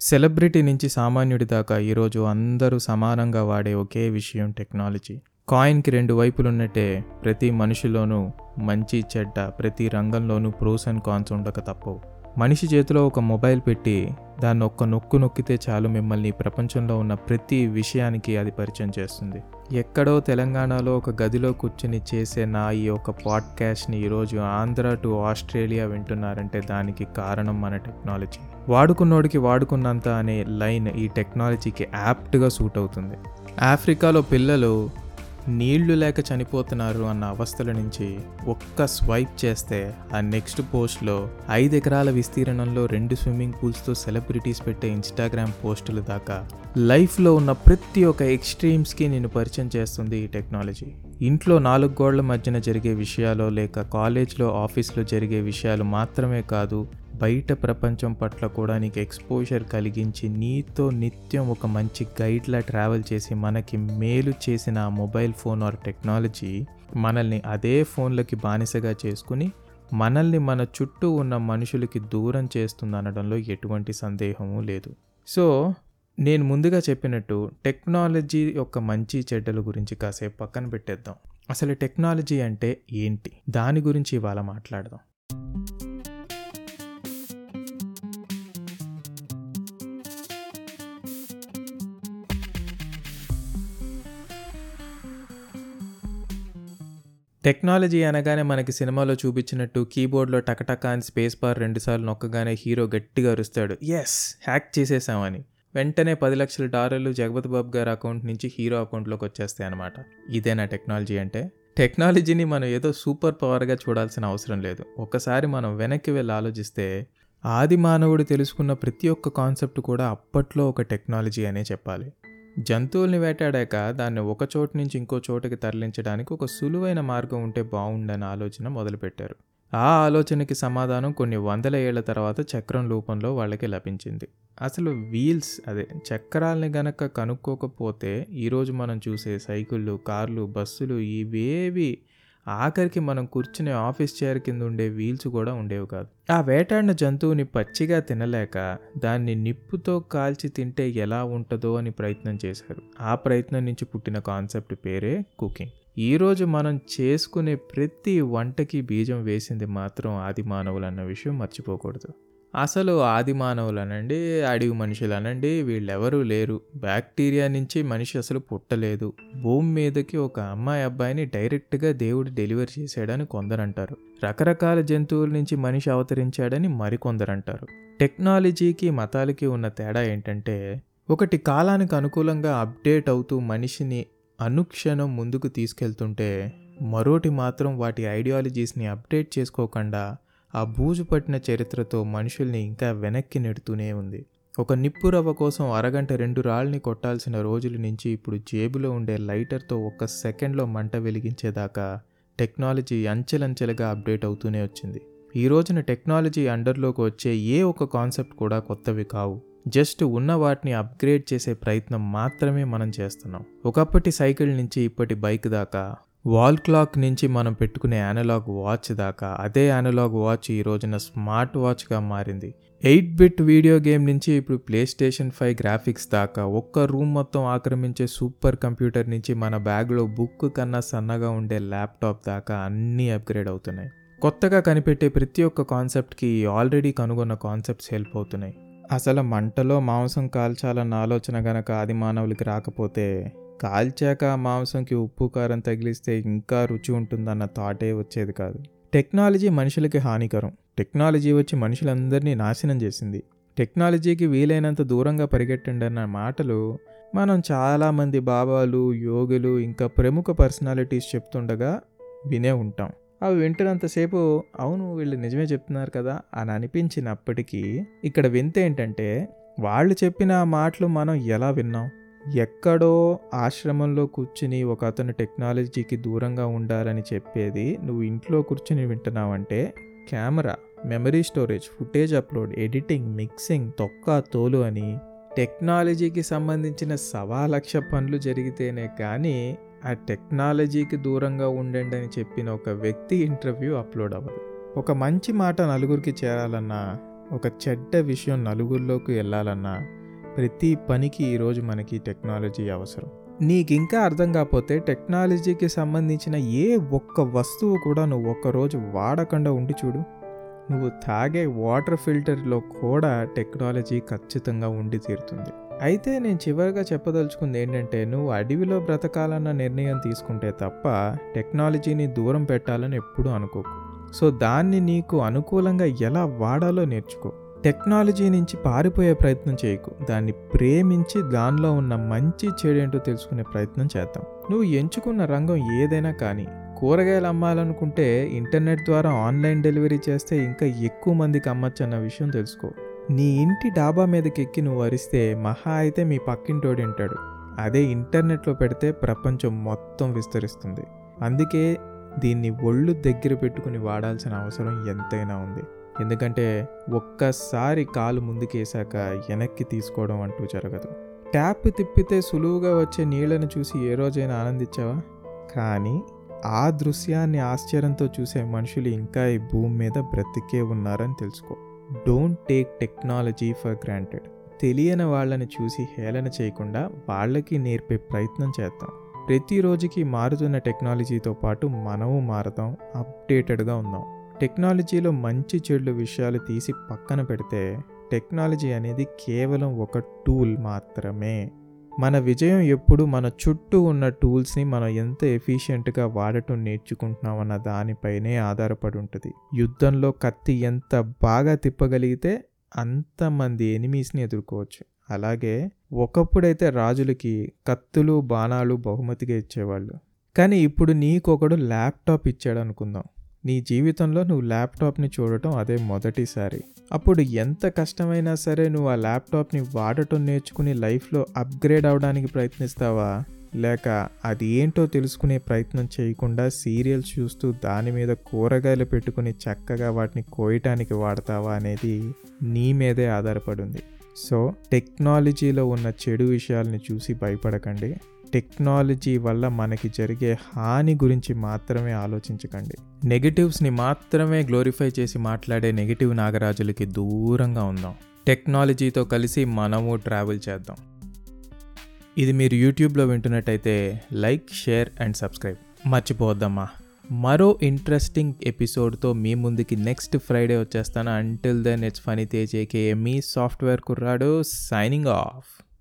Celebrity నుంచి సామాన్యుడి దాకా ఈరోజు అందరూ సమానంగా వాడే ఒకే విషయం టెక్నాలజీ. కాయిన్కి రెండు వైపులున్నట్టే ప్రతి మనిషిలోనూ మంచి చెడ్డ ప్రతి రంగంలోనూ ప్రోస్ అండ్ కాన్స్ ఉండక తప్పవు. మనిషి చేతిలో ఒక మొబైల్ పెట్టి దాన్ని ఒక్క నొక్కు నొక్కితే చాలు మిమ్మల్ని ప్రపంచంలో ఉన్న ప్రతి విషయానికి అది పరిచయం చేస్తుంది. ఎక్కడో తెలంగాణలో ఒక గదిలో కూర్చుని చేసే నా ఈ ఒక పాడ్కాస్ట్ని ఈరోజు ఆంధ్ర టు ఆస్ట్రేలియా వింటున్నారంటే దానికి కారణం మన టెక్నాలజీ. వాడుకున్నోడికి వాడుకున్నంత అనే లైన్ ఈ టెక్నాలజీకి యాప్ట్గా సూట్ అవుతుంది ఆఫ్రికాలో పిల్లలు నీళ్ళు లేక చనిపోతున్నారు అన్న అవస్థల నుంచి ఒక్క స్వైప్ చేస్తే ఆ నెక్స్ట్ పోస్ట్లో ఐదు ఎకరాల విస్తీర్ణంలో రెండు స్విమ్మింగ్ పూల్స్తో సెలబ్రిటీస్ పెట్టే ఇన్స్టాగ్రామ్ పోస్టుల దాకా లైఫ్లో ఉన్న ప్రతి ఒక్క ఎక్స్ట్రీమ్స్కి నేను పరిచయం చేస్తుంది ఈ టెక్నాలజీ. ఇంట్లో నాలుగు గోడల మధ్యన జరిగే విషయాలు లేక కాలేజ్లో ఆఫీస్లో జరిగే విషయాలు మాత్రమే కాదు బయట ప్రపంచం పట్ల కూడా నీకు ఎక్స్పోజర్ కలిగించి నీతో నిత్యం ఒక మంచి గైడ్లా ట్రావెల్ చేసి మనకి మేలు చేసిన మొబైల్ ఫోన్ ఆర్ టెక్నాలజీ మనల్ని అదే ఫోన్లకి బానిసగా చేసుకుని మనల్ని మన చుట్టూ ఉన్న మనుషులకి దూరం చేస్తుంది అనడంలో ఎటువంటి సందేహము లేదు. సో నేను ముందుగా చెప్పినట్టు టెక్నాలజీ యొక్క మంచి చెడ్డల గురించి కాసేపు పక్కన పెట్టేద్దాం. అసలు టెక్నాలజీ అంటే ఏంటి? దాని గురించి ఇవాళ మాట్లాడదాం. టెక్నాలజీ అనగానే మనకి సినిమాలో చూపించినట్టు కీబోర్డ్లో టకటక అని స్పేస్ బార్ రెండుసార్లు నొక్కగానే హీరో గట్టిగా అరుస్తాడు. ఎస్ హ్యాక్ చేసేసామని. వెంటనే పది లక్షల డాలర్లు జగపతి బాబు గారి అకౌంట్ నుంచి హీరో అకౌంట్లోకి వచ్చేస్తాయి అనమాట ఇదేనా టెక్నాలజీ అంటే? టెక్నాలజీని మనం ఏదో సూపర్ పవర్గా చూడాల్సిన అవసరం లేదు. ఒకసారి మనం వెనక్కి వెళ్ళి ఆలోచిస్తే ఆది మానవుడు తెలుసుకున్న ప్రతి ఒక్క కాన్సెప్ట్ కూడా అప్పట్లో ఒక టెక్నాలజీ అనే చెప్పాలి. జంతువుల్ని వేటాడాక దాన్ని ఒక చోటు నుంచి ఇంకో చోటుకి తరలించడానికి ఒక సులువైన మార్గం ఉంటే బాగుండని ఆలోచన మొదలుపెట్టారు. ఆ ఆలోచనకి సమాధానం కొన్ని వందల ఏళ్ళ తర్వాత చక్రం రూపంలో వాళ్ళకి లభించింది. అసలు వీల్స్ అదే చక్రాల్ని గనక కనుక్కోకపోతే ఈరోజు మనం చూసే సైకిళ్ళు కార్లు బస్సులు ఇవేవి ఆఖరికి మనం కూర్చునే ఆఫీస్ చైర్ కింద ఉండే వీల్స్ కూడా ఉండేవి కాదు. ఆ వేటాడిన జంతువుని పచ్చిగా తినలేక దాన్ని నిప్పుతో కాల్చి తింటే ఎలా ఉంటుందో అని ప్రయత్నం చేశారు. ఆ ప్రయత్నం నుంచి పుట్టిన కాన్సెప్ట్ పేరే కుకింగ్. ఈరోజు మనం చేసుకునే ప్రతి వంటకి బీజం వేసింది మాత్రం ఆది మానవులు అన్న విషయం మర్చిపోకూడదు. అసలు ఆది మానవులు అనండి అడవి మనుషులు అనండి వీళ్ళెవరూ లేరు. బ్యాక్టీరియా నుంచి మనిషి అసలు పుట్టలేదు. భూమి మీదకి ఒక అమ్మాయి అబ్బాయిని డైరెక్ట్గా దేవుడు డెలివరీ చేశాడని కొందరంటారు. రకరకాల జంతువుల నుంచి మనిషి అవతరించాడని మరికొందరంటారు. టెక్నాలజీకి మతాలకి ఉన్న తేడా ఏంటంటే ఒకటి కాలానికి అనుకూలంగా అప్డేట్ అవుతూ మనిషిని అనుక్షణం ముందుకు తీసుకెళ్తుంటే మరోటి మాత్రం వాటి ఐడియాలజీస్ని అప్డేట్ చేసుకోకుండా ఆ బూజు పట్టిన చరిత్రతో మనుషుల్ని ఇంకా వెనక్కి నెడుతూనే ఉంది. ఒక నిప్పు రవ్వ కోసం అరగంట రెండు రాళ్ళని కొట్టాల్సిన రోజుల నుంచి ఇప్పుడు జేబులో ఉండే లైటర్తో ఒక్క సెకండ్లో మంట వెలిగించేదాకా టెక్నాలజీ అంచెలంచెలుగా అప్డేట్ అవుతూనే వచ్చింది. ఈ రోజున టెక్నాలజీ అండర్లోకి వచ్చే ఏ ఒక్క కాన్సెప్ట్ కూడా కొత్తవి కావు. జస్ట్ ఉన్న వాటిని అప్గ్రేడ్ చేసే ప్రయత్నం మాత్రమే మనం చేస్తున్నాం. ఒకప్పటి సైకిల్ నుంచి ఇప్పటి బైక్ దాకా వాల్ క్లాక్ నుంచి మనం పెట్టుకునే యానలాగ్ వాచ్ దాకా అదే యానలాగ్ వాచ్ ఈ రోజున స్మార్ట్ వాచ్గా మారింది. ఎయిట్ బిట్ వీడియో గేమ్ నుంచి ఇప్పుడు ప్లే స్టేషన్ ఫైవ్ గ్రాఫిక్స్ దాకా ఒక్క రూమ్ మొత్తం ఆక్రమించే సూపర్ కంప్యూటర్ నుంచి మన బ్యాగ్లో బుక్ కన్నా సన్నగా ఉండే ల్యాప్టాప్ దాకా అన్నీ అప్గ్రేడ్ అవుతున్నాయి. కొత్తగా కనిపెట్టే ప్రతి ఒక్క కాన్సెప్ట్కి ఆల్రెడీ కనుగొన్న కాన్సెప్ట్స్ హెల్ప్ అవుతున్నాయి. అసలు మంటలో మాంసం కాల్చాలన్న ఆలోచన గనక ఆది మానవులకి రాకపోతే కాల్చాక మాంసంకి ఉప్పు కారం తగిలిస్తే ఇంకా రుచి ఉంటుందన్న థాటే వచ్చేది కాదు. టెక్నాలజీ మనుషులకి హానికరం. టెక్నాలజీ వచ్చి మనుషులందరినీ నాశనం చేసింది. టెక్నాలజీకి వీలైనంత దూరంగా పరిగెట్టండి అన్న మాటలు మనం చాలామంది బాబాలు యోగులు ఇంకా ప్రముఖ పర్సనాలిటీస్ చెప్తుండగా వినే ఉంటాం. అవి వింటున్నంతసేపు అవును వీళ్ళు నిజమే చెప్తున్నారు కదా అని అనిపించినప్పటికీ ఇక్కడ వింత ఏంటంటే వాళ్ళు చెప్పిన మాటలు మనం ఎలా విన్నాం? ఎక్కడో ఆశ్రమంలో కూర్చుని ఒక అతను టెక్నాలజీకి దూరంగా ఉండాలని చెప్పేది నువ్వు ఇంట్లో కూర్చుని వింటున్నావంటే camera memory storage footage upload editing mixing తొక్క తోలు అని టెక్నాలజీకి సంబంధించిన సవా లక్ష పనులు జరిగితేనే కానీ ఆ టెక్నాలజీకి దూరంగా ఉండండి అని చెప్పిన ఒక వ్యక్తి ఇంటర్వ్యూ అప్లోడ్ అవ్వదు. ఒక మంచి మాట నలుగురికి చేరాలన్నా ఒక చెడ్డ విషయం నలుగురిలోకి వెళ్ళాలన్నా ప్రతి పనికి ఈరోజు మనకి టెక్నాలజీ అవసరం. నీకు ఇంకా అర్థం కాకపోతే టెక్నాలజీకి సంబంధించిన ఏ ఒక్క వస్తువు కూడా నువ్వు ఒక్కరోజు వాడకుండా ఉండి చూడు. నువ్వు తాగే వాటర్ ఫిల్టర్లో కూడా టెక్నాలజీ ఖచ్చితంగా ఉండి తీరుతుంది. అయితే నేను చివరిగా చెప్పదలుచుకుంది ఏంటంటే నువ్వు అడవిలో బ్రతకాలన్న నిర్ణయం తీసుకుంటే తప్ప టెక్నాలజీని దూరం పెట్టాలని ఎప్పుడూ అనుకోకు. సో దాన్ని నీకు అనుకూలంగా ఎలా వాడాలో నేర్చుకో. టెక్నాలజీ నుంచి పారిపోయే ప్రయత్నం చేయకు. దాన్ని ప్రేమించి దానిలో ఉన్న మంచి చెడేంటో తెలుసుకునే ప్రయత్నం చేద్దాం. నువ్వు ఎంచుకున్న రంగం ఏదైనా కానీ కూరగాయలు అమ్మాలనుకుంటే ఇంటర్నెట్ ద్వారా ఆన్లైన్ డెలివరీ చేస్తే ఇంకా ఎక్కువ మందికి అమ్మచ్చు అన్న విషయం తెలుసుకో. నీ ఇంటి డాబా మీదకి ఎక్కి నువ్వు వరిస్తే మహా అయితే మీ పక్కింటోడు వింటాడు. అదే ఇంటర్నెట్లో పెడితే ప్రపంచం మొత్తం విస్తరిస్తుంది. అందుకే దీన్ని ఒళ్ళు దగ్గర పెట్టుకుని వాడాల్సిన అవసరం ఎంతైనా ఉంది. ఎందుకంటే ఒక్కసారి కాలు ముందుకేసాక వెనక్కి తీసుకోవడం అంటూ జరగదు. ట్యాప్ తిప్పితే సులువుగా వచ్చే నీళ్ళను చూసి ఏ రోజైనా ఆనందించావా? కానీ ఆ దృశ్యాన్ని ఆశ్చర్యంతో చూసే మనుషులు ఇంకా ఈ భూమి మీద బ్రతికే ఉన్నారని తెలుసుకో. Don't take technology for granted తెలియని వాళ్ళని చూసి హేళన చేయకుండా వాళ్ళకి నేర్పే ప్రయత్నం చేద్దాం. ప్రతిరోజుకి మారుతున్న టెక్నాలజీతో పాటు మనము మారదాం అప్డేటెడ్గా ఉందాం టెక్నాలజీలో మంచి చెడు విషయాలు తీసి పక్కన పెడితే టెక్నాలజీ అనేది కేవలం ఒక టూల్ మాత్రమే. మన విజయం ఎప్పుడు మన చుట్టూ ఉన్న టూల్స్ని మనం ఎంత ఎఫిషియెంట్గా వాడటం నేర్చుకుంటున్నామన్న దానిపైనే ఆధారపడి ఉంటుంది. యుద్ధంలో కత్తి ఎంత బాగా తిప్పగలిగితే అంతమంది ఎనిమీస్ని ఎదుర్కోవచ్చు. అలాగే ఒకప్పుడైతే రాజులకి కత్తులు బాణాలు బహుమతిగా ఇచ్చేవాళ్ళు. కానీ ఇప్పుడు నీకొకడు ల్యాప్టాప్ ఇచ్చాడు అనుకుందాం నీ జీవితంలో నువ్వు ల్యాప్టాప్ని చూడటం అదే మొదటిసారి. అప్పుడు ఎంత కష్టమైనా సరే నువ్వు ఆ ల్యాప్టాప్ని వాడటం నేర్చుకుని లైఫ్లో అప్గ్రేడ్ అవడానికి ప్రయత్నిస్తావా? లేక అది ఏంటో తెలుసుకునే ప్రయత్నం చేయకుండా సీరియల్స్ చూస్తూ దాని మీద కూరగాయలు పెట్టుకుని చక్కగా వాటిని కోయటానికి వాడతావా అనేది నీ మీదే ఆధారపడింది. సో టెక్నాలజీలో ఉన్న చెడు విషయాల్ని చూసి భయపడకండి. టెక్నాలజీ వల్ల మనకి జరిగే హాని గురించి మాత్రమే ఆలోచించకండి. నెగిటివ్స్ని మాత్రమే గ్లోరిఫై చేసి మాట్లాడే నెగిటివ్ నాగరాజులకి దూరంగా ఉందాం. టెక్నాలజీతో కలిసి మనము ట్రావెల్ చేద్దాం. ఇది మీరు యూట్యూబ్లో వింటున్నట్టయితే లైక్ షేర్ అండ్ సబ్స్క్రైబ్. మర్చిపోవద్దమ్మా. మరో ఇంట్రెస్టింగ్ ఎపిసోడ్తో మీ ముందుకి నెక్స్ట్ ఫ్రైడే వచ్చేస్తాను. అంటిల్ దెన్ ఇట్స్ ఫనీ తేజేకే మీ సాఫ్ట్వేర్ కుర్రాడు సైనింగ్ ఆఫ్